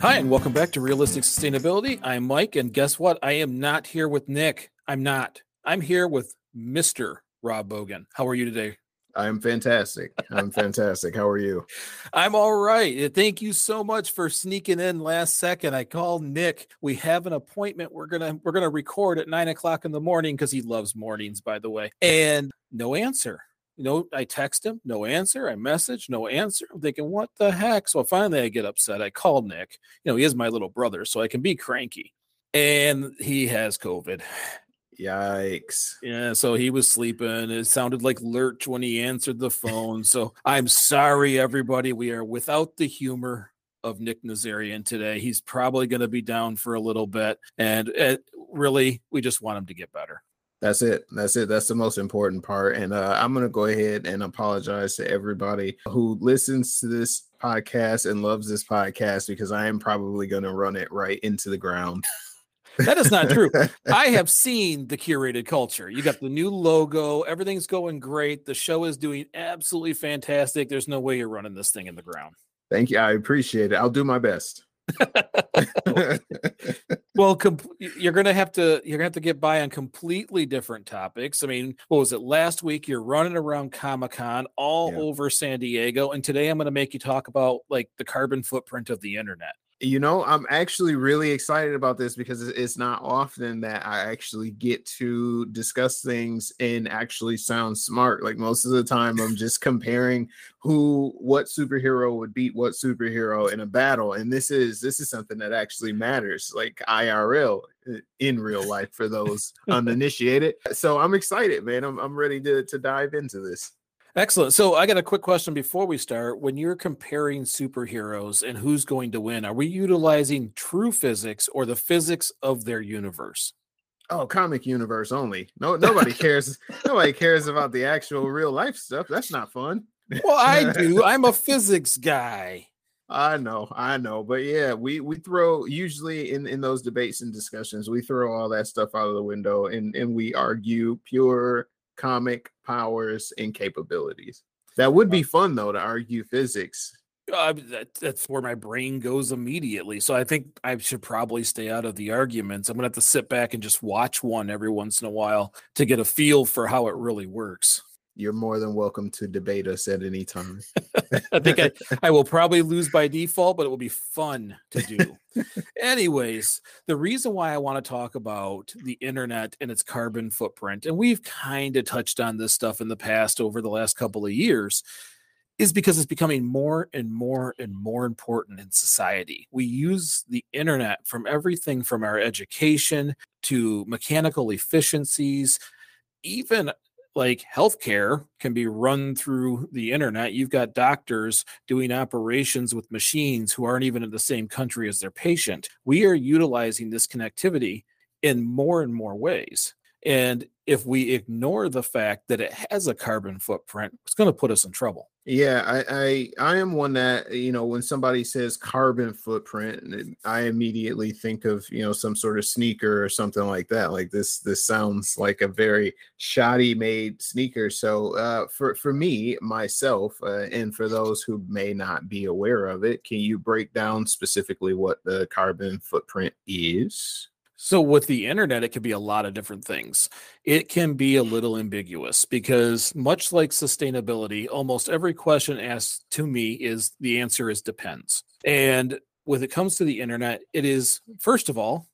Hi, and welcome back to Realistic Sustainability. I'm Mike, and guess what? I am not here with Nick. I'm not. I'm here with Mr. Rob Bogan. How are you today? I'm fantastic. I'm fantastic. How are you? I'm all right. Uh, thank you so much for sneaking in last second. I called Nick. We have an appointment. We're gonna we're gonna record at nine o'clock in the morning because he loves mornings, by the way. And no answer you know, I text him, no answer. I message, no answer. I'm thinking, what the heck? So finally I get upset. I call Nick. You know, he is my little brother, so I can be cranky. And he has COVID. Yikes. Yeah, so he was sleeping. It sounded like Lurch when he answered the phone. So I'm sorry, everybody. We are without the humor of Nick Nazarian today. He's probably going to be down for a little bit. And it, really, we just want him to get better. That's it. That's it. That's the most important part. And uh, I'm going to go ahead and apologize to everybody who listens to this podcast and loves this podcast because I am probably going to run it right into the ground. that is not true. I have seen the curated culture. You got the new logo. Everything's going great. The show is doing absolutely fantastic. There's no way you're running this thing in the ground. Thank you. I appreciate it. I'll do my best. well, com- you're gonna have to you're gonna have to get by on completely different topics. I mean, what was it last week? You're running around Comic Con all yeah. over San Diego, and today I'm gonna make you talk about like the carbon footprint of the internet. You know, I'm actually really excited about this because it's not often that I actually get to discuss things and actually sound smart. Like most of the time, I'm just comparing who, what superhero would beat what superhero in a battle, and this is this is something that actually matters, like IRL uh, in real life for those uninitiated. So I'm excited, man. I'm I'm ready to to dive into this. Excellent. So I got a quick question before we start. When you're comparing superheroes and who's going to win, are we utilizing true physics or the physics of their universe? Oh, comic universe only. No, nobody cares. nobody cares about the actual real life stuff. That's not fun. Well, I do. I'm a physics guy. I know, I know, but yeah, we we throw usually in in those debates and discussions, we throw all that stuff out of the window and and we argue pure comic powers and capabilities. That would be fun though to argue physics. Uh, that, that's where my brain goes immediately. So I think I should probably stay out of the arguments. I'm gonna have to sit back and just watch one every once in a while to get a feel for how it really works you're more than welcome to debate us at any time. I think I, I will probably lose by default, but it will be fun to do. Anyways, the reason why I want to talk about the internet and its carbon footprint, and we've kind of touched on this stuff in the past over the last couple of years, is because it's becoming more and more and more important in society. We use the internet from everything from our education to mechanical efficiencies, even like healthcare can be run through the internet. You've got doctors doing operations with machines who aren't even in the same country as their patient. We are utilizing this connectivity in more and more ways. And if we ignore the fact that it has a carbon footprint, it's going to put us in trouble. Yeah, I, I I am one that you know when somebody says carbon footprint, I immediately think of you know some sort of sneaker or something like that. Like this this sounds like a very shoddy made sneaker. So uh, for for me myself, uh, and for those who may not be aware of it, can you break down specifically what the carbon footprint is? So with the internet, it can be a lot of different things. It can be a little ambiguous because much like sustainability, almost every question asked to me is the answer is depends. And when it comes to the internet, it is first of all,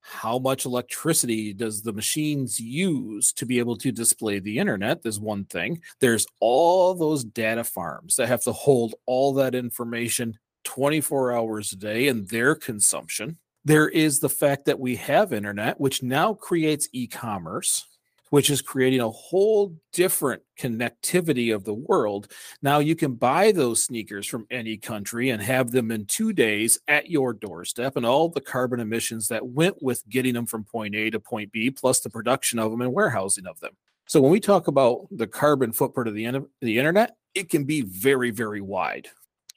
how much electricity does the machines use to be able to display the internet? There's one thing. There's all those data farms that have to hold all that information 24 hours a day and their consumption there is the fact that we have internet, which now creates e commerce. which is creating a whole different connectivity of the world. Now you can buy those sneakers from any country and have them in two days at your doorstep, and all the carbon emissions that went with getting them from point A to point B, plus the production of them and warehousing of them. So when we talk about the carbon footprint of the, the internet, it can be very, very wide.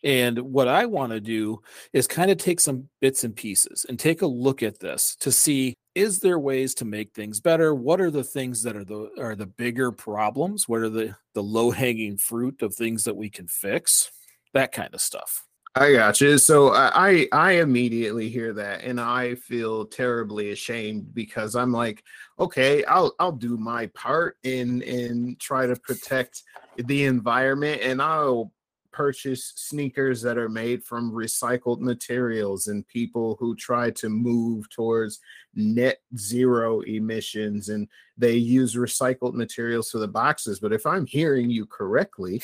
And what I want to do is kind of take some bits and pieces and take a look at this to see is there ways to make things better? What are the things that are the are the bigger problems? What are the the low hanging fruit of things that we can fix? That kind of stuff. I got you. So I I immediately hear that and I feel terribly ashamed because I'm like, okay, I'll I'll do my part in in try to protect the environment and I'll purchase sneakers that are made from recycled materials and people who try to move towards net zero emissions and they use recycled materials for the boxes. But if I'm hearing you correctly,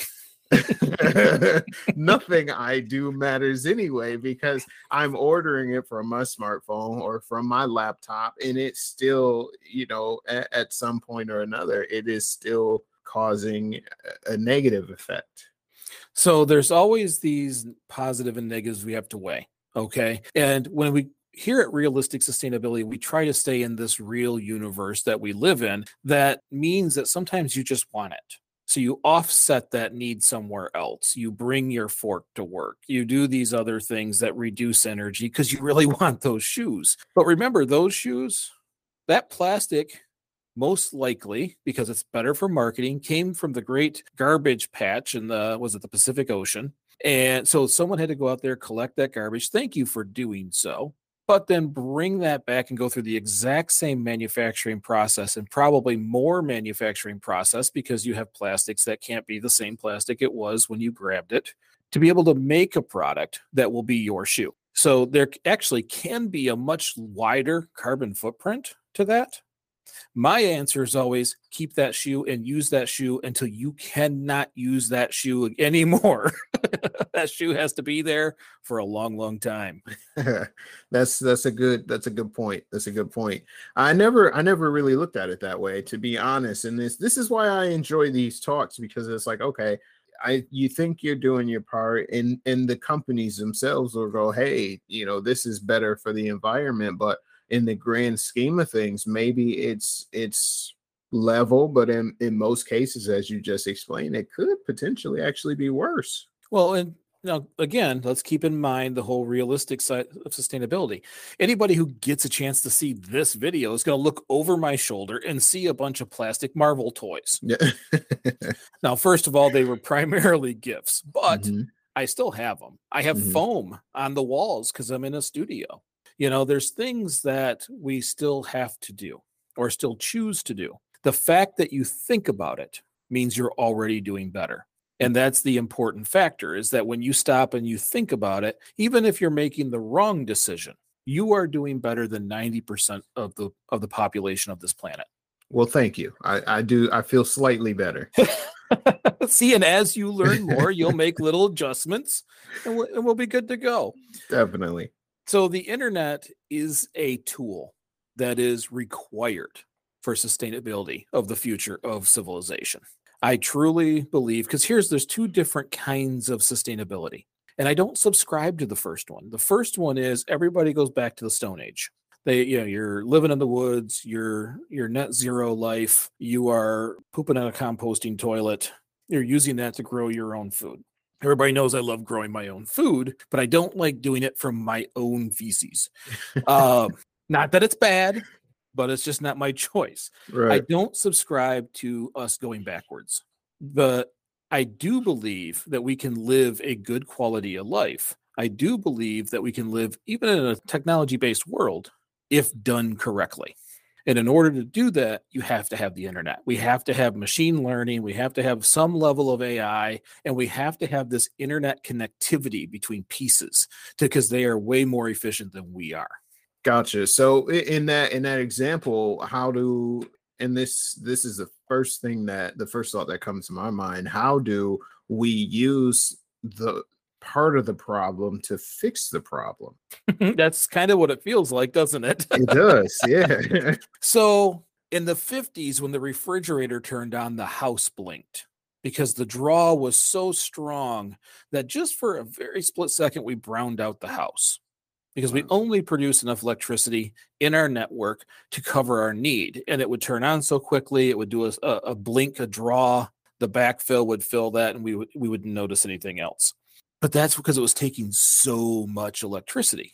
nothing I do matters anyway because I'm ordering it from my smartphone or from my laptop, and it's still, you know, at, at some point or another, it is still causing a negative effect. So there's always these positive and negatives we have to weigh. Okay. And when we here at Realistic Sustainability, we try to stay in this real universe that we live in. That means that sometimes you just want it. So you offset that need somewhere else. You bring your fork to work. You do these other things that reduce energy because you really want those shoes. But remember, those shoes, that plastic most likely because it's better for marketing came from the great garbage patch in the was it the pacific ocean? And so someone had to go out there collect that garbage thank you for doing so but then bring that back and go through the exact same manufacturing process and probably more manufacturing process because you have plastics that can't be the same plastic it was when you grabbed it to be able to make a product that will be your shoe. So there actually can be a much wider carbon footprint to that my answer is always keep that shoe and use that shoe until you cannot use that shoe anymore. that shoe has to be there for a long, long time. that's that's a good that's a good point. That's a good point. I never I never really looked at it that way, to be honest. And this this is why I enjoy these talks because it's like, okay, I you think you're doing your part and and the companies themselves will go, hey, you know, this is better for the environment, but in the grand scheme of things, maybe it's it's level, but in in most cases, as you just explained, it could potentially actually be worse. Well, and now again, let's keep in mind the whole realistic side of sustainability. Anybody who gets a chance to see this video is going to look over my shoulder and see a bunch of plastic Marvel toys. Yeah. now, first of all, they were primarily gifts, but mm-hmm. I still have them. I have mm-hmm. foam on the walls because I'm in a studio you know there's things that we still have to do or still choose to do. The fact that you think about it means you're already doing better. And that's the important factor is that when you stop and you think about it even if you're making the wrong decision you are doing better than 90% of the of the population of this planet. Well thank you. I i do i feel slightly better. See and as you learn more you'll make little adjustments and we'll, and we'll be good to go. Definitely so the internet is a tool that is required for sustainability of the future of civilization. I truly believe because here's there's two different kinds of sustainability. And I don't subscribe to the first one. The first one is everybody goes back to the stone age. They you know you're living in the woods, you're you're net zero life, you are pooping in a composting toilet, you're using that to grow your own food. Everybody knows I love growing my own food, but I don't like doing it from my own feces. uh, not that it's bad, but it's just not my choice. Right. I don't subscribe to us going backwards, but I do believe that we can live a good quality of life. I do believe that we can live even in a technology based world if done correctly. And in order to do that, you have to have the internet. We have to have machine learning. We have to have some level of AI, and we have to have this internet connectivity between pieces because they are way more efficient than we are. Gotcha. So in that in that example, how do and this this is the first thing that the first thought that comes to my mind. How do we use the part of the problem to fix the problem. That's kind of what it feels like, doesn't it? it does, yeah. so In the 50s, when the refrigerator turned on, the house blinked because the draw was so strong that just for a very split second, we browned out the house because we only produce enough electricity in our network to cover our need. And it would turn on so quickly, it would do a, a blink, a draw, the backfill would fill that, and we, would, we wouldn't notice anything else. But that's because it was taking so much electricity.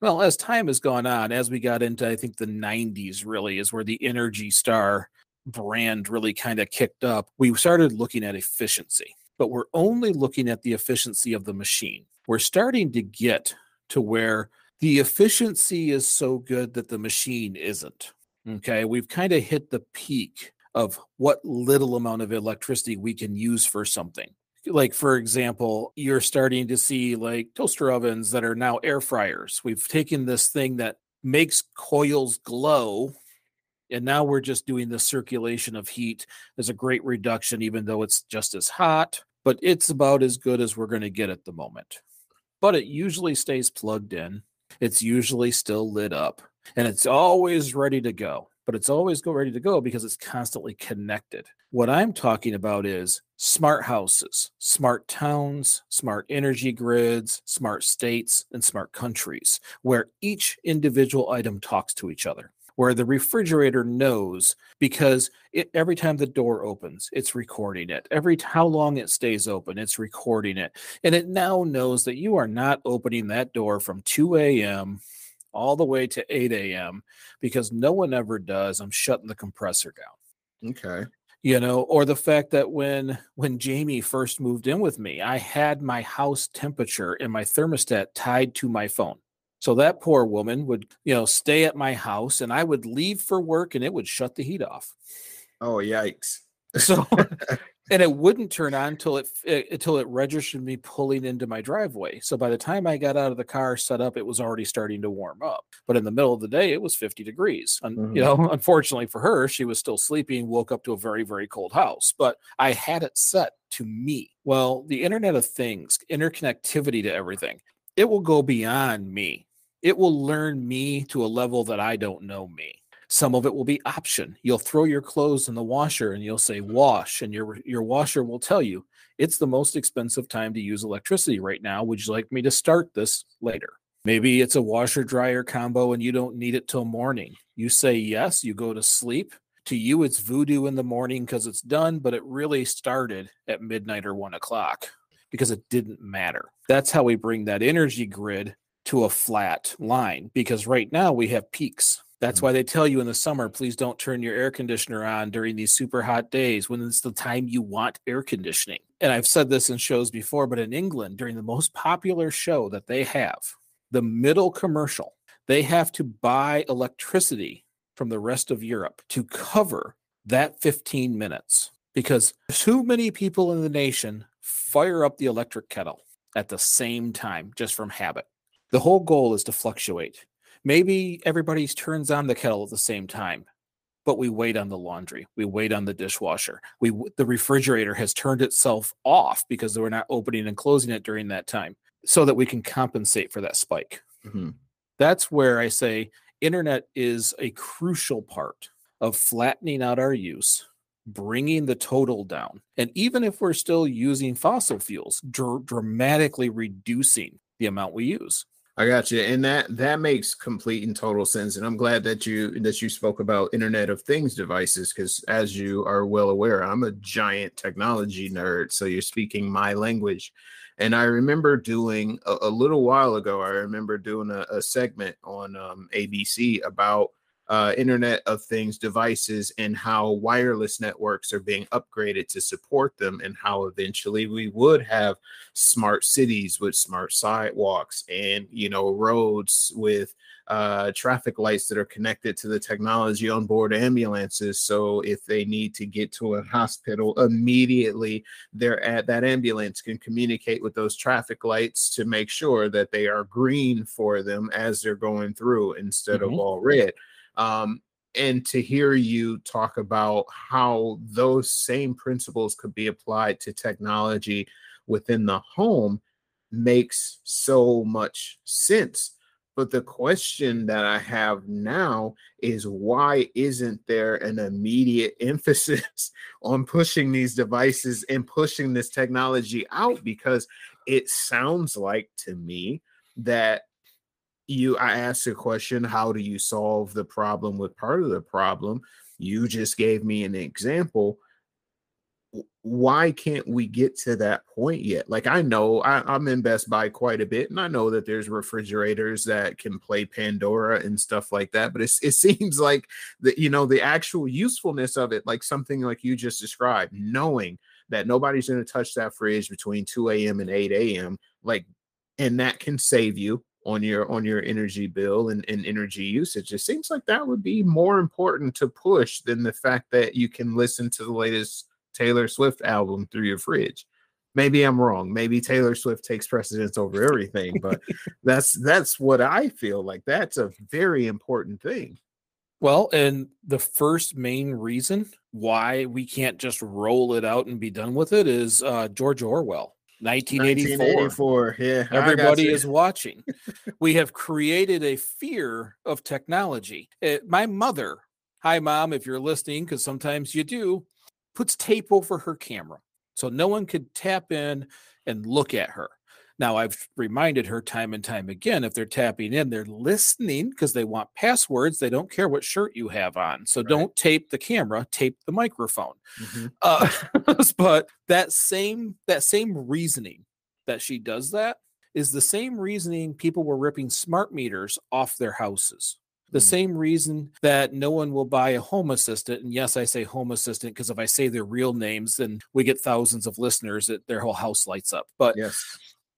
Well, as time has gone on, as we got into, I think the 90s really is where the Energy Star brand really kind of kicked up. We started looking at efficiency, but we're only looking at the efficiency of the machine. We're starting to get to where the efficiency is so good that the machine isn't. Okay. We've kind of hit the peak of what little amount of electricity we can use for something. Like, for example, you're starting to see like toaster ovens that are now air fryers. We've taken this thing that makes coils glow and now we're just doing the circulation of heat. There's a great reduction, even though it's just as hot, but it's about as good as we're going to get at the moment. But it usually stays plugged in it's usually still lit up and it's always ready to go. But it's always go ready to go because it's constantly connected. What I'm talking about is smart houses, smart towns, smart energy grids, smart states, and smart countries, where each individual item talks to each other where the refrigerator knows because it, every time the door opens, it's recording it. Every how long it stays open, it's recording it. And it now knows that you are not opening that door from 2 a.m. all the way to 8 a.m. because no one ever does. I'm shutting the compressor down. Okay you know or the fact that when when jamie first moved in with me i had my house temperature and my thermostat tied to my phone so that poor woman would, you know, stay at my house and I would leave for work and it would shut the heat off. Oh, yikes. So and it wouldn't turn on until it, it until it registered me pulling into my driveway. So by the time I got out of the car, set up, it was already starting to warm up. But in the middle of the day, it was 50 degrees. And mm-hmm. you know, unfortunately for her, she was still sleeping, woke up to a very, very cold house. But I had it set to me. Well, the Internet of Things, interconnectivity to everything, it will go beyond me. It will learn me to a level that I don't know me. Some of it will be option. You'll throw your clothes in the washer and you'll say wash, and your your washer will tell you it's the most expensive time to use electricity right now. Would you like me to start this later? Maybe it's a washer dryer combo and you don't need it till morning. You say yes, you go to sleep. To you, it's voodoo in the morning because it's done, but it really started at midnight or one o'clock because it didn't matter. That's how we bring that energy grid to a flat line because right now we have peaks. That's mm-hmm. why they tell you in the summer, please don't turn your air conditioner on during these super hot days when it's the time you want air conditioning. And I've said this in shows before, but in England, during the most popular show that they have, the middle commercial, they have to buy electricity from the rest of Europe to cover that 15 minutes because too many people in the nation fire up the electric kettle at the same time just from habit. The whole goal is to fluctuate. Maybe everybody turns on the kettle at the same time, but we wait on the laundry. We wait on the dishwasher. We the refrigerator has turned itself off because we're not opening and closing it during that time, so that we can compensate for that spike. Mm-hmm. That's where I say internet is a crucial part of flattening out our use bringing the total down. And even if we're still using fossil fuels, dr- dramatically reducing the amount we use. I got you, and that that makes complete and total sense. And I'm glad that you that you spoke about Internet of Things devices because, as you are well aware, I'm a giant technology nerd. So you're speaking my language. And I remember doing a, a little while ago. I remember doing a, a segment on um, ABC about uh, Internet of Things devices and how wireless networks are being upgraded to support them, and how eventually we would have smart cities with smart sidewalks and you know roads with uh, traffic lights that are connected to the technology on board ambulances. So if they need to get to a hospital immediately, they're at that ambulance can communicate with those traffic lights to make sure that they are green for them as they're going through instead mm-hmm. of all red. Um, and to hear you talk about how those same principles could be applied to technology within the home makes so much sense. But the question that I have now is why isn't there an immediate emphasis on pushing these devices and pushing this technology out? Because it sounds like to me that you I asked a question, how do you solve the problem with part of the problem? You just gave me an example why can't we get to that point yet? Like I know I, am in Best Buy quite a bit, and I know that there's refrigerators that can play Pandora and stuff like that. But it seems like the you know the actual usefulness of it, like something like you just described, knowing that nobody's going to touch that fridge between 2 a.m. and 8 a.m. Like, and that can save you on your on your energy bill and, and energy usage. It seems like that would be more important to push than the fact that you can listen to the latest Taylor Swift album through your fridge. Maybe I'm wrong. Maybe Taylor Swift takes precedence over everything, but that's that's what I feel like. That's a very important thing. Well, and the first main reason why we can't just roll it out and be done with it is uh, George Orwell. 1984. 1984. Yeah. Everybody is watching. we have created a fear of technology. It, eh, my mother, hi, mom, if you're listening, because sometimes you do, puts tape over her camera so no one could tap in and look at her. Now, I've reminded her time and time again if they're tapping in, they're listening because they want passwords. They don't care what shirt you have on. So right. don't tape the camera, tape the microphone. Mm-hmm. Uh, but that same that same reasoning that she does that is the same reasoning people were ripping smart meters off their houses. The mm. same reason that no one will buy a home assistant. And yes, I say home assistant because if I say their real names, then we get thousands of listeners that their whole house lights up. But yes.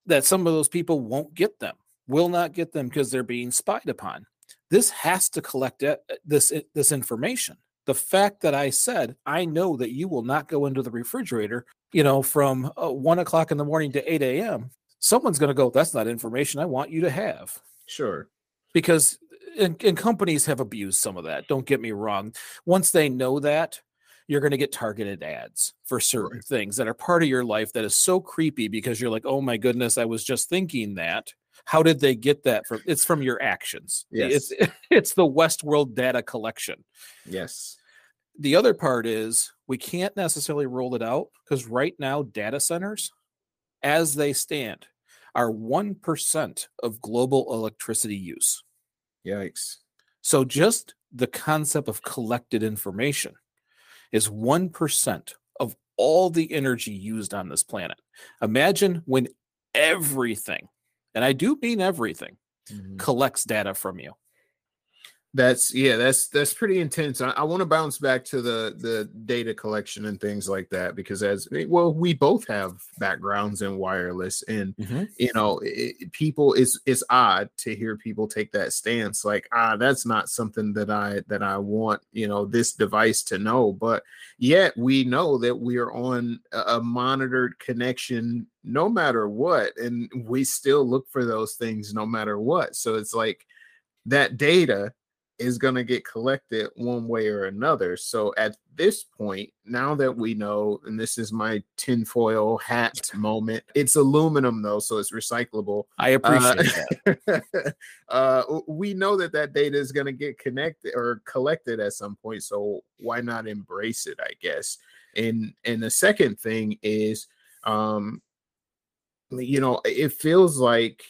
That some of those people won't get them, will not get them because they're being spied upon. This has to collect this this information. The fact that I said I know that you will not go into the refrigerator, you know, from uh, one o'clock in the morning to eight a.m. Someone's going to go. That's not information I want you to have. Sure because and, and companies have abused some of that. Don't get me wrong. Once they know that, you're going to get targeted ads for certain right. things that are part of your life that is so creepy because you're like, oh my goodness, I was just thinking that. How did they get that from? It's from your actions. Yes. It's it's the Westworld data collection. Yes. The other part is we can't necessarily roll it out because right now data centers, as they stand, are one percent of global electricity use. Yikes. So just the concept of collected information is 1% of all the energy used on this planet. Imagine when everything, and I do mean everything, mm-hmm. collects data from you. That's yeah, that's that's pretty intense. I, I want to bounce back to the the data collection and things like that because as eh, well, we both have backgrounds in wireless, and mm-hmm. you know, it, people it's it's odd to hear people take that stance like ah, that's not something that I that I want you know this device to know, but yet we know that we are on a monitored connection no matter what, and we still look for those things no matter what. So it's like that data is going to get collected one way or another. So at this point, now that we know, and this is my tinfoil hat moment, it's aluminum though, so it's recyclable. I appreciate uh, that. uh, we know that that data is going to get connected or collected at some point. So why not embrace it? I guess. And and the second thing is, um, you know, it feels like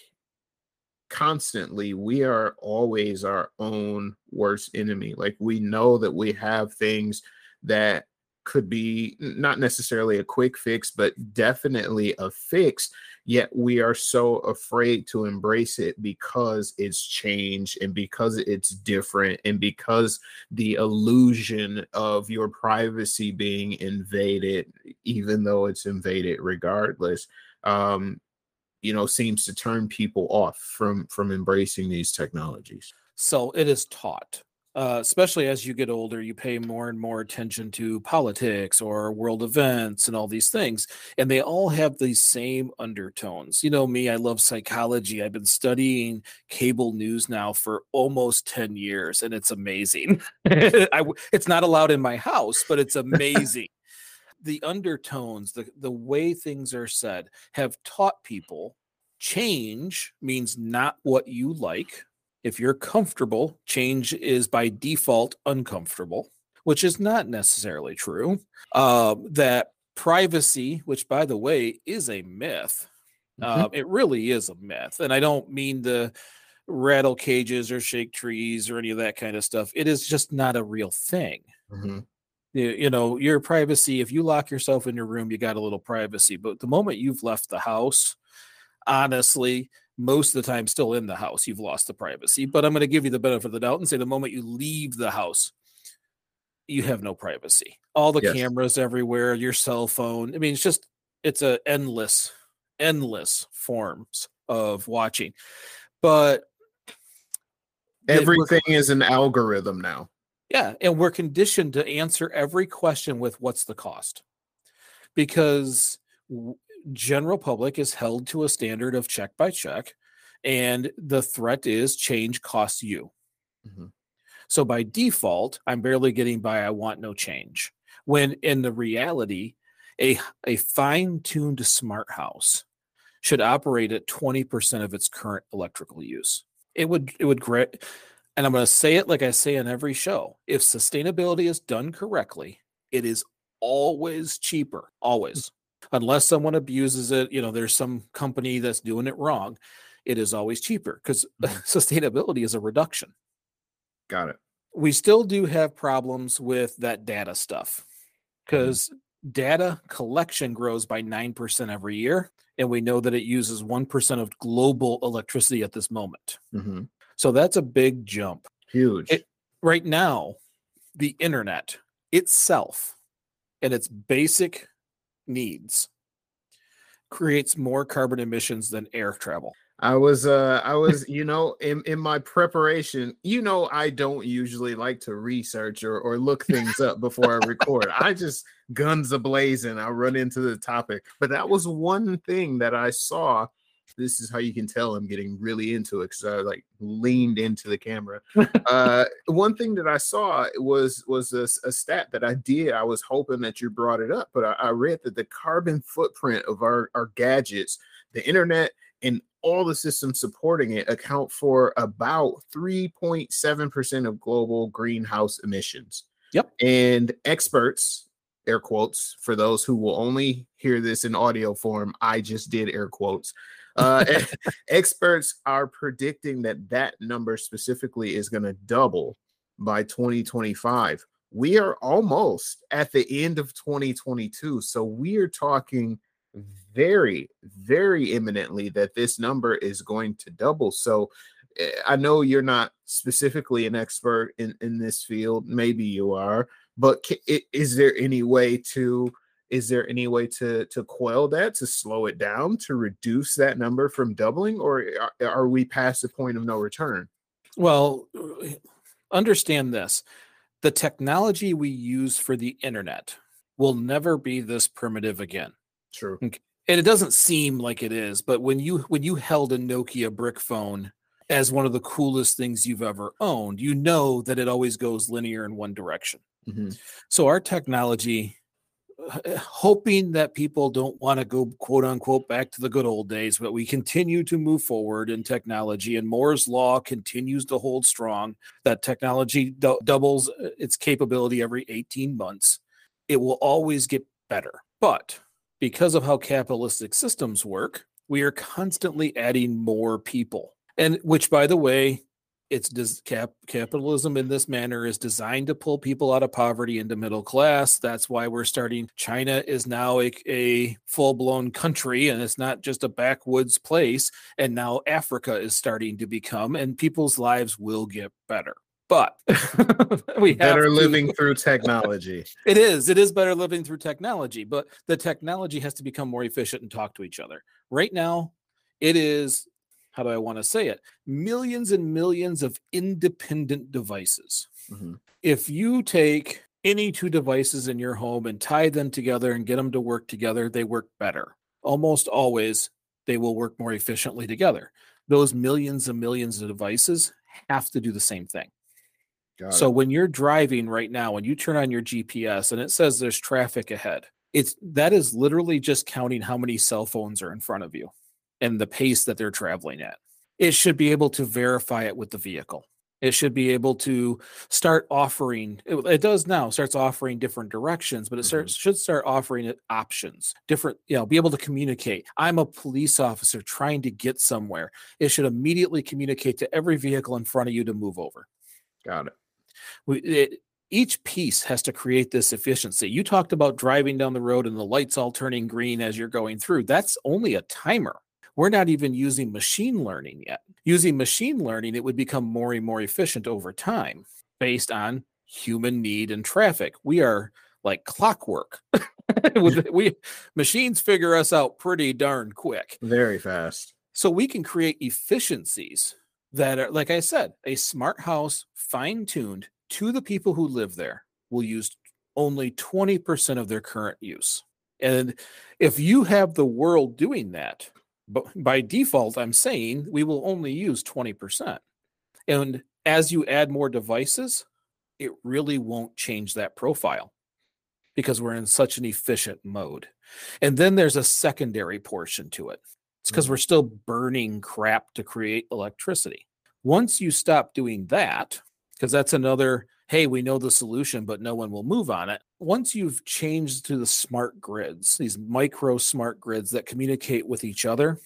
constantly we are always our own worst enemy. Like we know that we have things that could be not necessarily a quick fix but definitely a fix yet we are so afraid to embrace it because it's changed and because it's different and because the illusion of your privacy being invaded even though it's invaded regardless um you know seems to turn people off from from embracing these technologies. So it is taught uh, especially as you get older you pay more and more attention to politics or world events and all these things and they all have these same undertones. You know me i love psychology. I've been studying cable news now for almost 10 years and it's amazing. I, it's not allowed in my house but it's amazing the undertones, the, the way things are said, have taught people change means not what you like. If you're comfortable, change is by default uncomfortable, which is not necessarily true. Uh, that privacy, which by the way is a myth, Mhm. uh, it really is a myth. And I don't mean the rattle cages or shake trees or any of that kind of stuff. It is just not a real thing. Mhm. You, you know, your privacy, if you lock yourself in your room, you got a little privacy. But the moment you've left the house, honestly, most of the time still in the house, you've lost the privacy. But I'm going to give you the benefit of the doubt and say the moment you leave the house, you have no privacy. All the Yes. cameras everywhere, your cell phone. I mean, it's just it's a endless, endless forms of watching. But Everything is an algorithm now. Yeah, and we're conditioned to answer every question with what's the cost? Because general public is held to a standard of check by check and the threat is change costs you. Mhm. So by default, I'm barely getting by I want no change. When in the reality, a a fine-tuned smart house should operate at 20% of its current electrical use. It would it would great and I'm going to say it like I say in every show. If sustainability is done correctly, it is always cheaper, always. Unless someone abuses it, you know, there's some company that's doing it wrong, it is always cheaper because Mhm. sustainability is a reduction. Got it. We still do have problems with that data stuff because data collection grows by 9% every year. And we know that it uses 1% of global electricity at this moment. hmm So that's a big jump. Huge. It- Right now, the internet itself and its basic needs creates more carbon emissions than air travel. I was uh I was you know in in my preparation you know I don't usually like to research or or look things up before I record I just guns a blazing I run into the topic but that was one thing that I saw this is how you can tell I'm getting really into it because I like leaned into the camera uh one thing that I saw was was a, a stat that I did I was hoping that you brought it up but I, I read that the carbon footprint of our our gadgets the internet and all the systems supporting it account for about 3.7% of global greenhouse emissions. Yep. And experts, air quotes, for those who will only hear this in audio form, I just did air quotes. Uh, experts are predicting that that number specifically is going to double by 2025. We are almost at the end of 2022. So we are talking very, very imminently that this number is going to double. So eh, I know you're not specifically an expert in, in this field. Maybe you are, but is there any way to is there any way to to coil that to slow it down to reduce that number from doubling or are, we past the point of no return? Well, understand this. The technology we use for the internet will never be this primitive again. true. And it doesn't seem like it is but when you when you held a nokia brick phone as one of the coolest things you've ever owned you know that it always goes linear in one direction. Mhm. so our technology hoping that people don't want to go quote unquote back to the good old days but we continue to move forward in technology and moore's law continues to hold strong. That technology dou- doubles uh, its capability every 18 months. It will always get better. But because of how capitalistic systems work, we are constantly adding more people. And which, by the way, it's des- cap- capitalism in this manner is designed to pull people out of poverty into middle class. That's why we're starting. China is now a, a full blown country and it's not just a backwoods place. And now Africa is starting to become, and people's lives will get better. But we have better to- living through technology it is. It is better living through technology, but the technology has to become more efficient and talk to each other. Right now, it is, how do I want to say it? Millions and millions of independent devices. Mhm. If you take any two devices in your home and tie them together and get them to work together, they work better. Almost always, they will work more efficiently together. Those millions and millions of devices have to do the same thing. Got So it. when you're driving right now, when you turn on your GPS and it says there's traffic ahead, it's that is literally just counting how many cell phones are in front of you and the pace that they're traveling at. it should be able to verify it with the vehicle. It should be able to start offering. It, it does now. Starts offering different directions, but it starts Mhm. should start offering it options. Different, you know, be able to communicate. I'm a police officer trying to get somewhere. It should immediately communicate to every vehicle in front of you to move over. Got it. We, it, each piece has to create this efficiency. You talked about driving down the road and the lights all turning green as you're going through. That's only a timer. We're not even using machine learning yet. Using machine learning, it would become more and more efficient over time based on human need and traffic. We are like clockwork. We machines figure us out pretty darn quick. Very fast. So we can create efficiencies that are, like I said, a smart house fine tuned to the people who live there will use only 20% of their current use. And if you have the world doing that, but by default, I'm saying we will only use 20%. And as you add more devices, it really won't change that profile because we're in such an efficient mode. And then there's a secondary portion to it. It's because Mhm. we're still burning crap to create electricity. Once you stop doing that, because that's another, hey, we know the solution, but no one will move on it. Once you've changed to the smart grids, these micro smart grids that communicate with each other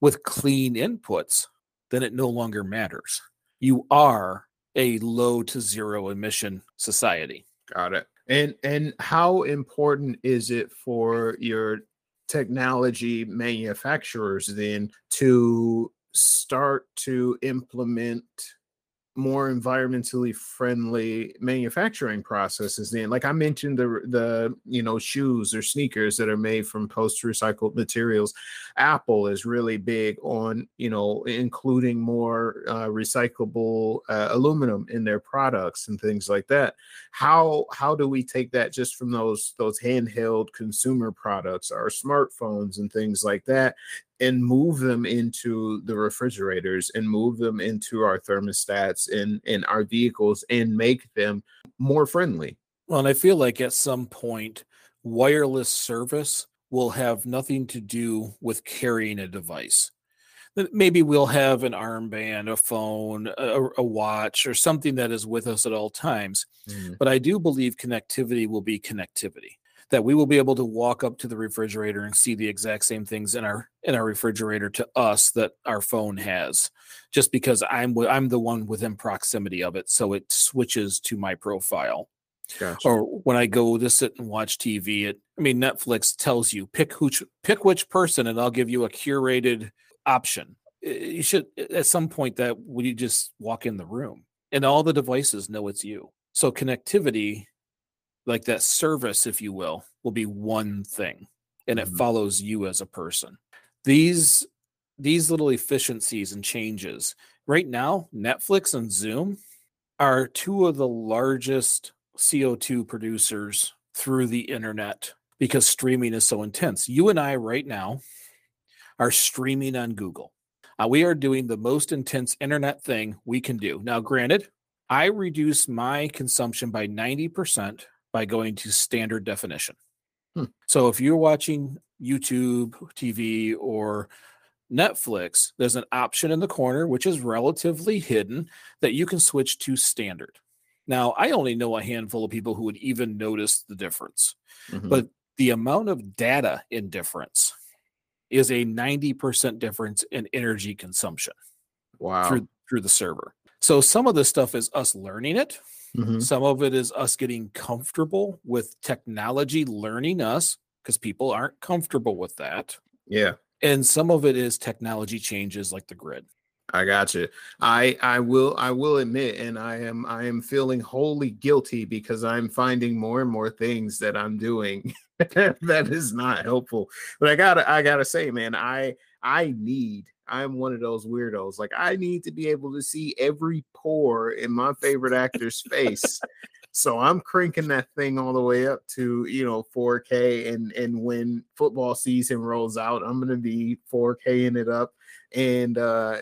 with clean inputs, then it no longer matters. You are a low to zero emission society. Got it. And and how important is it for your technology manufacturers then to start to implement more environmentally friendly manufacturing processes then like i mentioned the the you know shoes or sneakers that are made from post recycled materials. Apple is really big on you know including more uh, recyclable uh, aluminum in their products and things like that. How how do we take that just from those those handheld consumer products our smartphones and things like that and move them into the refrigerators and move them into our thermostats and in our vehicles and make them more friendly Well, and I feel like at some point, wireless service will have nothing to do with carrying a device. That Maybe we'll have an armband, a phone, a, a watch, or something that is with us at all times. Mm. But I do believe connectivity will be connectivity. That we will be able to walk up to the refrigerator and see the exact same things in our in our refrigerator to us that our phone has, just because I'm I'm the one within proximity of it, so it switches to my profile gotcha. or when I go to sit and watch TV, it I mean Netflix tells you pick which pick which person and I'll give you a curated option. You should at some point that would you just walk in the room and all the devices know it's you. So connectivity, like that service, if you will, will be one thing and it Mhm. follows you as a person. These these little efficiencies and changes right now, Netflix and Zoom are two of the largest CO2 producers through the internet because streaming is so intense. You and I, right now, are streaming on Google. Uh, we are doing the most intense internet thing we can do. Now, granted, I reduce my consumption by 90% by going to standard definition. Hmm. So if you're watching YouTube, TV, or Netflix, there's an option in the corner, which is relatively hidden, that you can switch to standard. Now, I only know a handful of people who would even notice the difference, Mhm. but the amount of data in difference is a 90% difference in energy consumption wow through through the server. So some of this stuff is us learning it. Mhm. Some of it is us getting comfortable with technology learning us because people aren't comfortable with that. yeah And some of it is technology changes like the grid. I got you. I I will I will admit, and I am I am feeling wholly guilty because I'm finding more and more things that I'm doing that is not helpful. But I gotta I gotta say, man, I I need I'm one of those weirdos. Like I need to be able to see every pore in my favorite actor's face. So I'm cranking that thing all the way up to you know 4K, and and when football season rolls out, I'm gonna be 4K-ing it up and uh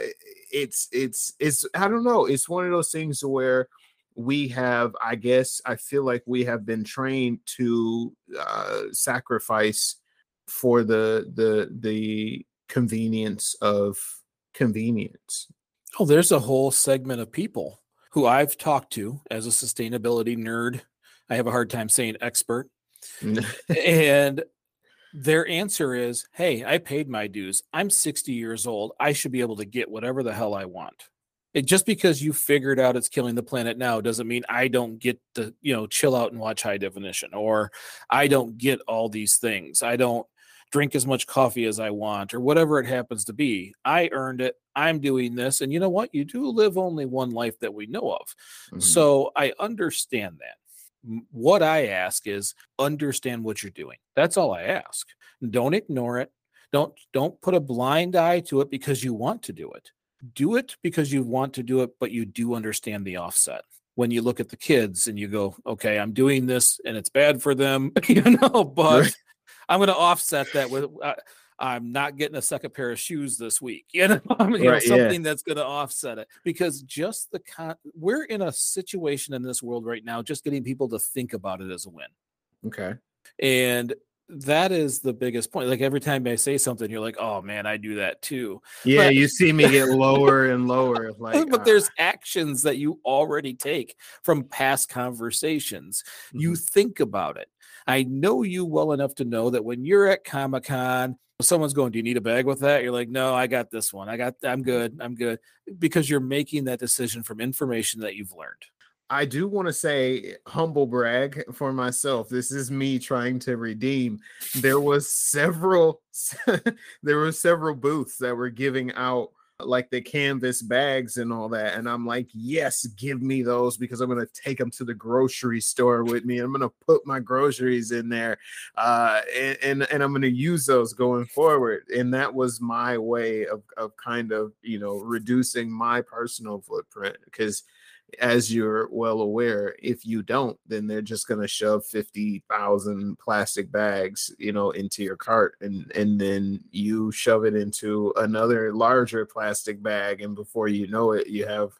it's it's it's i don't know it's one of those things where we have i guess i feel like we have been trained to uh sacrifice for the the the convenience of convenience. Oh, there's a whole segment of people who I've talked to as a sustainability nerd. I have a hard time saying expert. and their answer is, Hey, I paid my dues. I'm 60 years old. I should be able to get whatever the hell I want. It, just because you figured out it's killing the planet now doesn't mean I don't get to, you know, chill out and watch high definition or I don't get all these things. I don't drink as much coffee as I want or whatever it happens to be. I earned it. I'm doing this. And you know what? You do live only one life that we know of. Mm-hmm. So I understand that. What I ask is understand what you're doing. That's all I ask. Don't ignore it. Don't don't put a blind eye to it because you want to do it. Do it because you want to do it, but you do understand the offset when you look at the kids and you go, okay, I'm doing this and it's bad for them, you know, but I'm going to offset that with uh, I'm not getting a second pair of shoes this week. You know, I mean, you right, know something yeah. that's going to offset it because just the con we're in a situation in this world right now, just getting people to think about it as a win. Okay. And that is the biggest point. Like every time I say something, you're like, "Oh man, I do that too." Yeah, but, you see me get lower and lower. Like, but uh, there's actions that you already take from past conversations. Mm-hmm. You think about it. I know you well enough to know that when you're at Comic Con, someone's going, "Do you need a bag with that?" You're like, "No, I got this one. I got. I'm good. I'm good," because you're making that decision from information that you've learned. I do want to say humble brag for myself. This is me trying to redeem. There was several there were several booths that were giving out like the canvas bags and all that and I'm like, "Yes, give me those because I'm to take them to the grocery store with me. I'm to put my groceries in there uh and and, and I'm to use those going forward." And that was my way of of kind of, you know, reducing my personal footprint because as you're well aware, if you don't, then they're just going to shove 50,000 plastic bags, you know, into your cart and and then you shove it into another larger plastic bag and before you know it, you have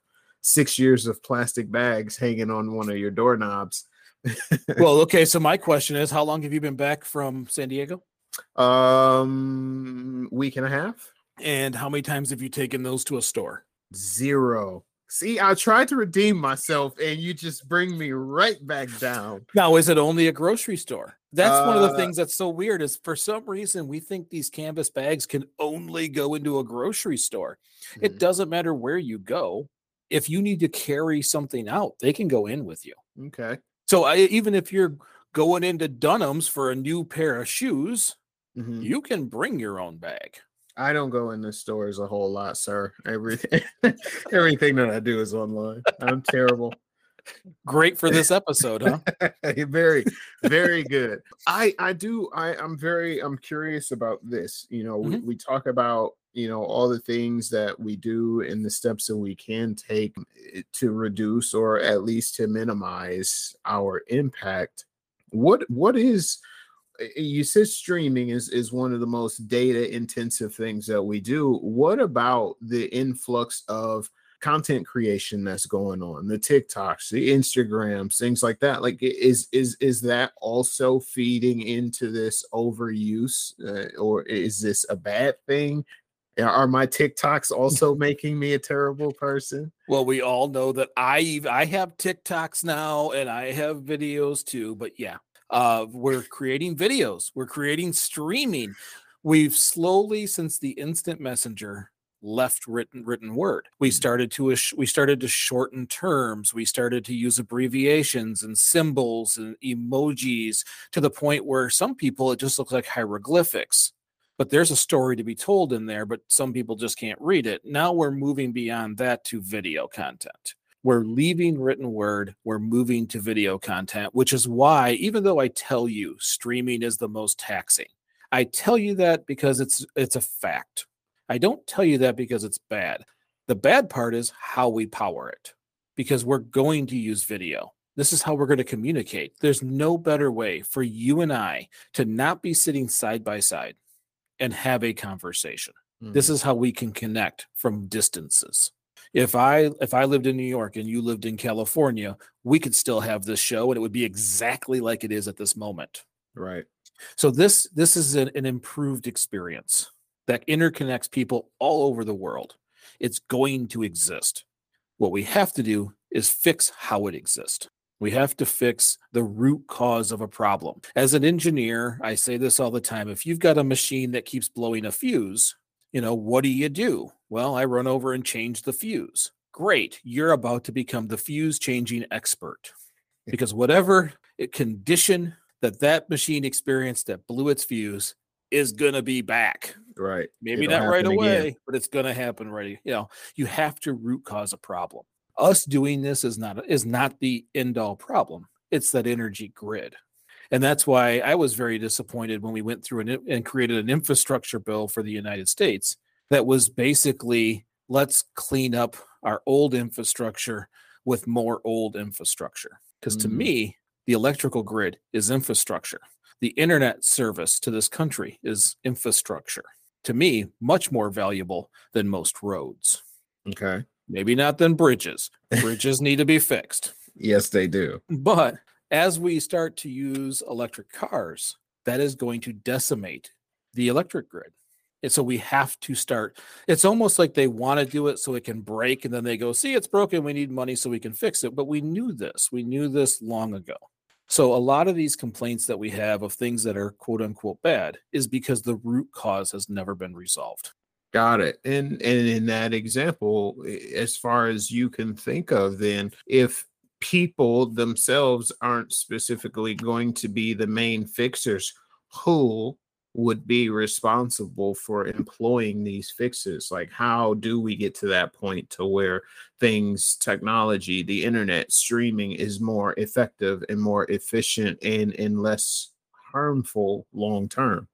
6 years of plastic bags hanging on one of your doorknobs. well, okay, so my question is how long have you been back from San Diego? Um week and a half. And how many times have you taken those to a store? Zero. See, I tried to redeem myself and you just bring me right back down. Now, is it only a grocery store? That's uh, one of the uh things that's so weird is for some reason we think these canvas bags can only go into a grocery store. Mm-hmm. It doesn't matter where you go. If you need to carry something out, they can go in with you. Okay. So I, even if you're going into Dunham's for a new pair of shoes, mm-hmm. you can bring your own bag. I don't go in the stores a whole lot, sir. Everything, everything that I do is online. I'm terrible. Great for this episode, huh? very, very good. I I do. I I'm very. I'm curious about this. You know, mm-hmm. we, we talk about you know all the things that we do and the steps that we can take eh, to reduce or at least to minimize our impact. What what is you said streaming is is one of the most data intensive things that we do. What about the influx of content creation that's going on the tiktoks the instagrams things like that? Like is is is that also feeding into this overuse uh, or is this a bad thing? Are my tiktoks also making me a terrible person? Well we all know that i i have tiktoks now and i have videos too but yeah uh, we're creating videos. We're creating streaming. We've slowly, since the instant messenger left written written word, we mm. started to we started to shorten terms. We started to use abbreviations and symbols and emojis to the point where some people it just looks like hieroglyphics but there's a story to be told in there, but some people just can't read it. Now we're moving beyond that to video content. We're leaving written word, we're moving to video content, which is why, even though I tell you streaming is the most taxing, I tell you that because it's it's a fact. I don't tell you that because it's bad. The bad part is how we power it because we're going to use video. This is how we're going to communicate. There's no better way for you and I to not be sitting side by side and have a conversation. Mm-hmm. This is how we can connect from distances if i if i lived in new york and you lived in california we could still have this show and it would be exactly like it is at this moment right so this this is an, an improved experience that interconnects people all over the world It's going to exist. What we have to do is fix how it exists. We have to fix the root cause of a problem. As an engineer, I say this all the time if you've got a machine that keeps blowing a fuse, you know, what do you do? Well, I run over and change the fuse. Great. You're about to become the fuse changing expert because whatever condition that that machine experienced that blew its fuse is going to be back. Right. Maybe It'll not right away, again. but it's going to happen right. You know, you have to root cause a problem us doing this is not is not the end all problem it's that energy grid and that's why i was very disappointed when we went through and, and created an infrastructure bill for the united states that was basically let's clean up our old infrastructure with more old infrastructure because mm-hmm. to me the electrical grid is infrastructure the internet service to this country is infrastructure to me much more valuable than most roads okay maybe not than bridges. Bridges need to be fixed. Yes, they do. But as we start to use electric cars, that is going to decimate the electric grid. And so we have to start. It's almost like they want to do it so it can break, and then they go, see, it's broken. We need money so we can fix it. But we knew this. We knew this long ago. So a lot of these complaints that we have of things that are quote unquote bad is because the root cause has never been resolved. Got it. And and in that example, as far as you can think of, then if people themselves aren't specifically going to be the main fixers, who would be responsible for employing these fixes? Like, how do we get to that point to where things, technology, the internet, streaming is more effective and more efficient and, and less harmful long term?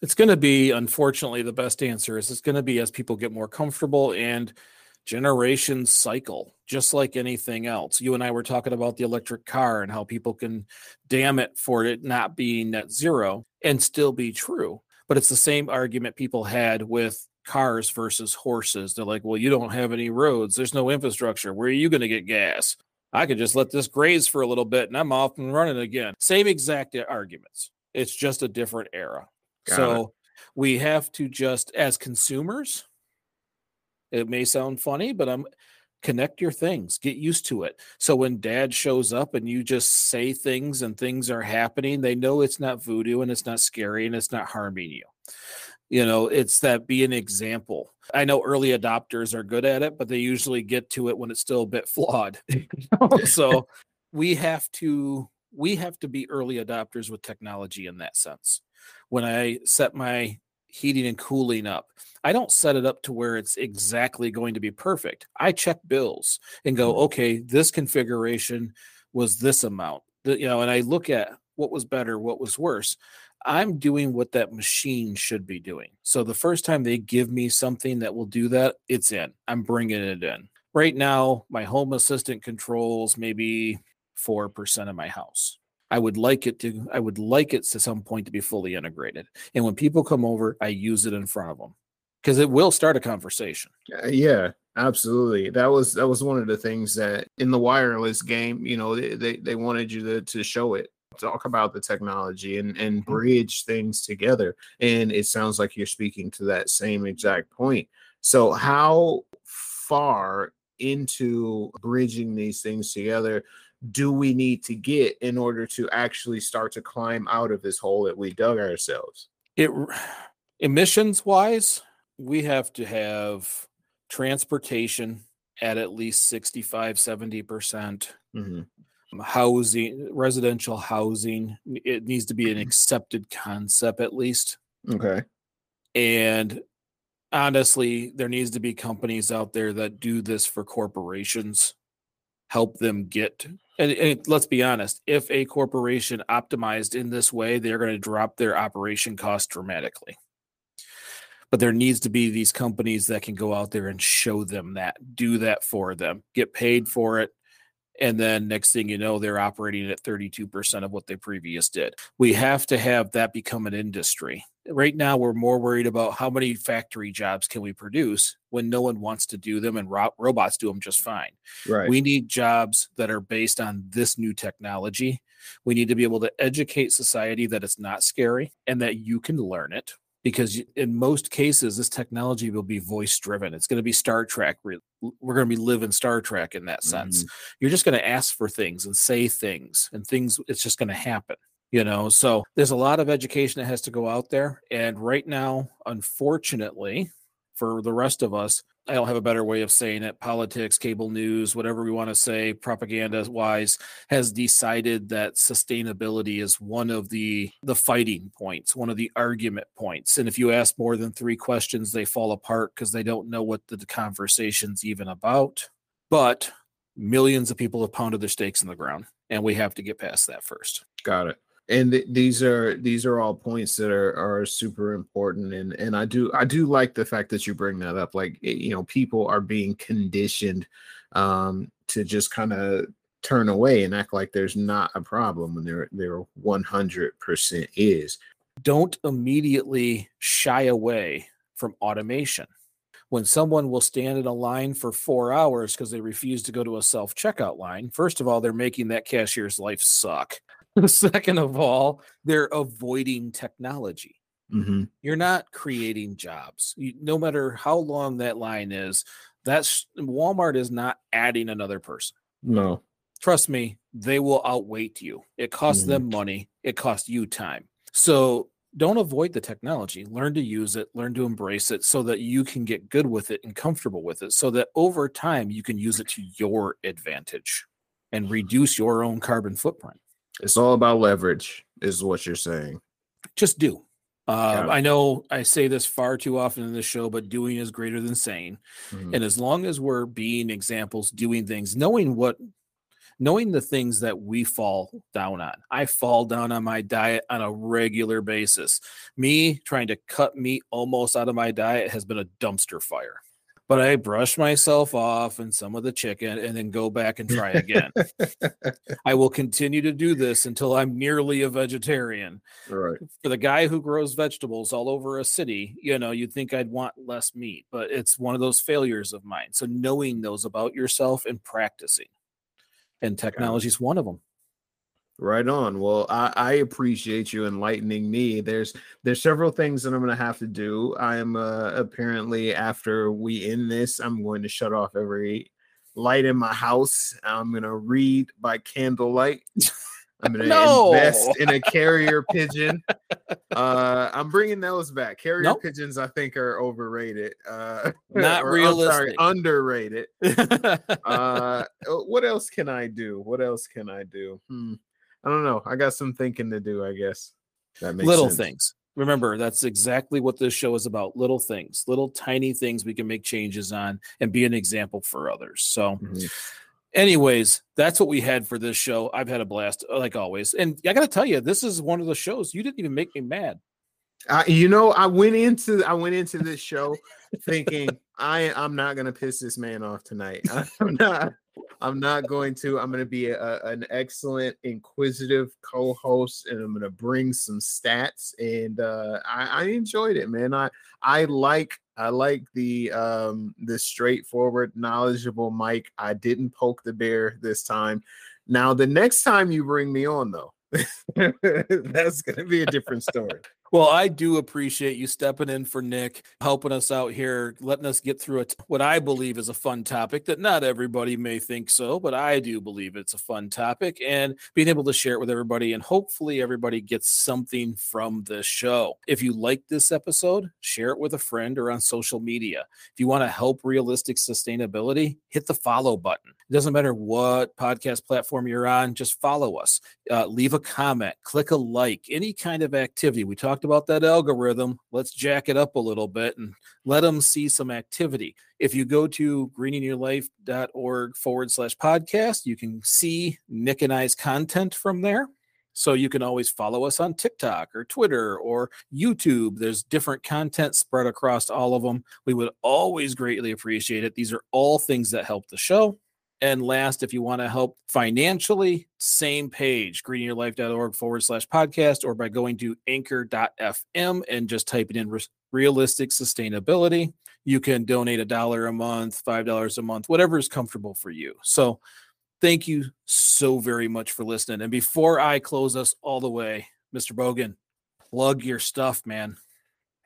It's going to be, unfortunately, the best answer is it's going to be as people get more comfortable and generations cycle, just like anything else. You and I were talking about the electric car and how people can damn it for it not being net zero and still be true. But it's the same argument people had with cars versus horses. They're like, well, you don't have any roads, there's no infrastructure. Where are you going to get gas? I could just let this graze for a little bit and I'm off and running again. Same exact arguments. It's just a different era. Got so it. we have to just, as consumers, it may sound funny, but I'm connect your things, get used to it. So when dad shows up and you just say things and things are happening, they know it's not voodoo and it's not scary and it's not harming you. You know, it's that be an example. I know early adopters are good at it, but they usually get to it when it's still a bit flawed. so we have to we have to be early adopters with technology in that sense when I set my heating and cooling up. I don't set it up to where it's exactly going to be perfect. I check bills and go, mm-hmm. okay, this configuration was this amount. You know, and I look at what was better, what was worse. I'm doing what that machine should be doing. So the first time they give me something that will do that, it's in. I'm bringing it in. Right now, my home assistant controls maybe 4% of my house. I would like it to I would like it to some point to be fully integrated. And when people come over, I use it in front of them because it will start a conversation. Uh, yeah, absolutely. That was that was one of the things that in the wireless game, you know, they they, they wanted you to to show it talk about the technology and and mm-hmm. bridge things together and it sounds like you're speaking to that same exact point so how far into bridging these things together do we need to get in order to actually start to climb out of this hole that we dug ourselves? It emissions wise, we have to have transportation at at least 65 70% mm-hmm. housing residential housing it needs to be an accepted concept at least okay and honestly there needs to be companies out there that do this for corporations help them get and, and, let's be honest if a corporation optimized in this way they're going to drop their operation cost dramatically. But there needs to be these companies that can go out there and show them that do that for them get paid for it and then next thing you know they're operating at 32% of what they previous did. We have to have that become an industry. Right now we're more worried about how many factory jobs can we produce when no one wants to do them and ro- robots do them just fine. Right. We need jobs that are based on this new technology. We need to be able to educate society that it's not scary and that you can learn it because in most cases this technology will be voice driven it's going to be star trek we're going to be living star trek in that sense. Mm-hmm. you're just going to ask for things and say things and things it's just going to happen you know? So there's a lot of education that has to go out there and right now unfortunately for the rest of us I don't have a better way of saying it. Politics, cable news, whatever we want to say, propaganda wise, has decided that sustainability is one of the the fighting points, one of the argument points. And if you ask more than three questions, they fall apart because they don't know what the, the conversation's even about. But millions of people have pounded their stakes in the ground, and we have to get past that first. Got it and th- these are these are all points that are are super important and and i do i do like the fact that you bring that up like eh, you know people are being conditioned um to just kind of turn away and act like there's not a problem when there there 100% is don't immediately shy away from automation when someone will stand in a line for four hours because they refuse to go to a self checkout line, first of all, they're making that cashier's life suck. Second of all, they're avoiding technology. Mm-hmm. You're not creating jobs. You, no matter how long that line is, that's Walmart is not adding another person. No. Trust me, they will outweight you. It costs mm-hmm. them money, it costs you time. So don't avoid the technology. Learn to use it, learn to embrace it so that you can get good with it and comfortable with it so that over time you can use it to your advantage and reduce your own carbon footprint. It's all about leverage, is what you're saying. Just do. Uh, yeah. I know I say this far too often in the show, but doing is greater than saying. Mm-hmm. And as long as we're being examples, doing things, knowing what, knowing the things that we fall down on. I fall down on my diet on a regular basis. Me trying to cut meat almost out of my diet has been a dumpster fire but I brush myself off and some of the chicken and then go back and try again. I will continue to do this until I'm nearly a vegetarian. Right. For the guy who grows vegetables all over a city, you know, you'd think I'd want less meat, but it's one of those failures of mine. So knowing those about yourself and practicing. And technology is one of them. Right on. Well, I, I, appreciate you enlightening me. There's there's several things that I'm gonna have to do. I am uh, apparently after we end this, I'm going to shut off every light in my house. I'm gonna read by candlelight. I'm gonna no. invest in a carrier pigeon. Uh, I'm bringing those back. Carrier nope. pigeons, I think, are overrated. Uh, Not or, realistic. Sorry, underrated. uh, what else can I do? What else can I do? Hmm. I don't know. I got some thinking to do, I guess. That makes little sense. things. Remember, that's exactly what this show is about. Little things, little tiny things we can make changes on and be an example for others. So mm-hmm. anyways, that's what we had for this show. I've had a blast, uh, like always. And I gotta tell you, this is one of the shows you didn't even make me mad. Uh, you know, I went into I went into this show thinking I I'm not gonna piss this man off tonight. I'm not I'm not going to. I'm going to be a, an excellent inquisitive co-host, and I'm going to bring some stats. And uh, I, I enjoyed it, man. I I like I like the um the straightforward, knowledgeable Mike. I didn't poke the bear this time. Now, the next time you bring me on, though, that's going to be a different story. Well, I do appreciate you stepping in for Nick, helping us out here, letting us get through it. What I believe is a fun topic that not everybody may think so, but I do believe it's a fun topic and being able to share it with everybody. And hopefully, everybody gets something from this show. If you like this episode, share it with a friend or on social media. If you want to help realistic sustainability, hit the follow button. It doesn't matter what podcast platform you're on, just follow us, uh, leave a comment, click a like, any kind of activity. We talked about that algorithm. Let's jack it up a little bit and let them see some activity. If you go to greeningyourlife.org forward slash podcast, you can see Nick and I's content from there. So you can always follow us on TikTok or Twitter or YouTube. There's different content spread across all of them. We would always greatly appreciate it. These are all things that help the show. And last, if you want to help financially, same page, greeningyourlife.org forward slash podcast, or by going to anchor.fm and just typing in realistic sustainability. You can donate a dollar a month, $5 a month, whatever is comfortable for you. So thank you so very much for listening. And before I close us all the way, Mr. Bogan, plug your stuff, man.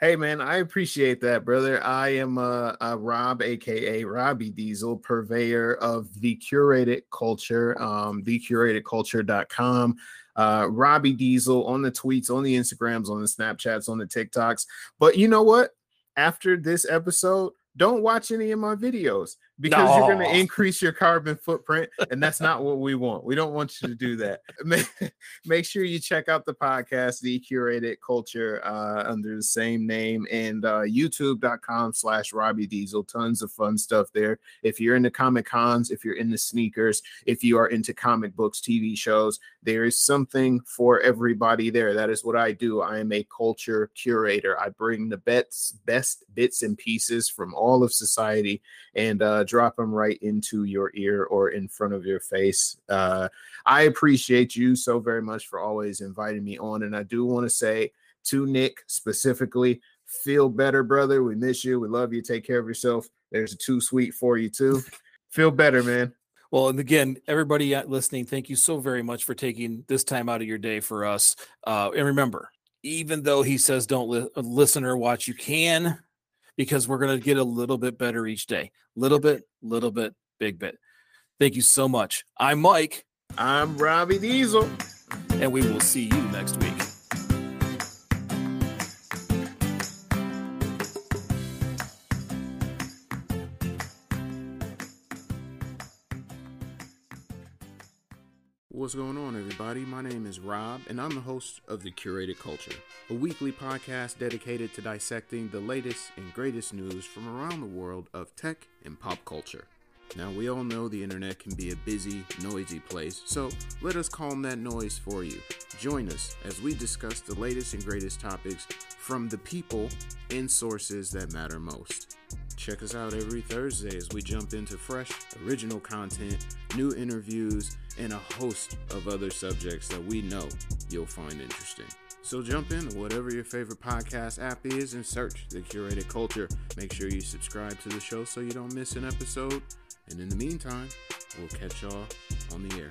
Hey man, I appreciate that, brother. I am uh, uh Rob, aka Robbie Diesel, purveyor of the curated culture, um, thecuratedculture.com. Uh, Robbie Diesel on the tweets, on the Instagrams, on the Snapchats, on the TikToks. But you know what? After this episode, don't watch any of my videos because no. you're going to increase your carbon footprint and that's not what we want. We don't want you to do that. Make sure you check out the podcast the curated culture uh, under the same name and uh, youtube.com slash robbie diesel. Tons of fun stuff there. If you're into comic cons if you're into sneakers if you are into comic books tv shows there is something for everybody there. That is what i do. I am a culture curator. I bring the best best bits and pieces from all of society and uh, drop them right into your ear or in front of your face. Uh, I appreciate you so very much for always inviting me on. And I do want to say to Nick specifically, feel better, brother. We miss you. We love you. Take care of yourself. There's a too sweet for you, too. feel better, man. Well, and again, everybody listening, thank you so very much for taking this time out of your day for us. Uh, and remember, even though he says don't li- listen or watch, you can because we're going to get a little bit better each day. Little bit, little bit, big bit. Thank you so much. I'm Mike. I'm Robbie Diesel. And we will see you next week. What's going on, everybody? My name is Rob, and I'm the host of The Curated Culture, a weekly podcast dedicated to dissecting the latest and greatest news from around the world of tech and pop culture. Now, we all know the internet can be a busy, noisy place, so let us calm that noise for you. Join us as we discuss the latest and greatest topics from the people and sources that matter most. Check us out every Thursday as we jump into fresh, original content, new interviews, and a host of other subjects that we know you'll find interesting. So jump in to whatever your favorite podcast app is and search the curated culture. Make sure you subscribe to the show so you don't miss an episode. And in the meantime, we'll catch y'all on the air.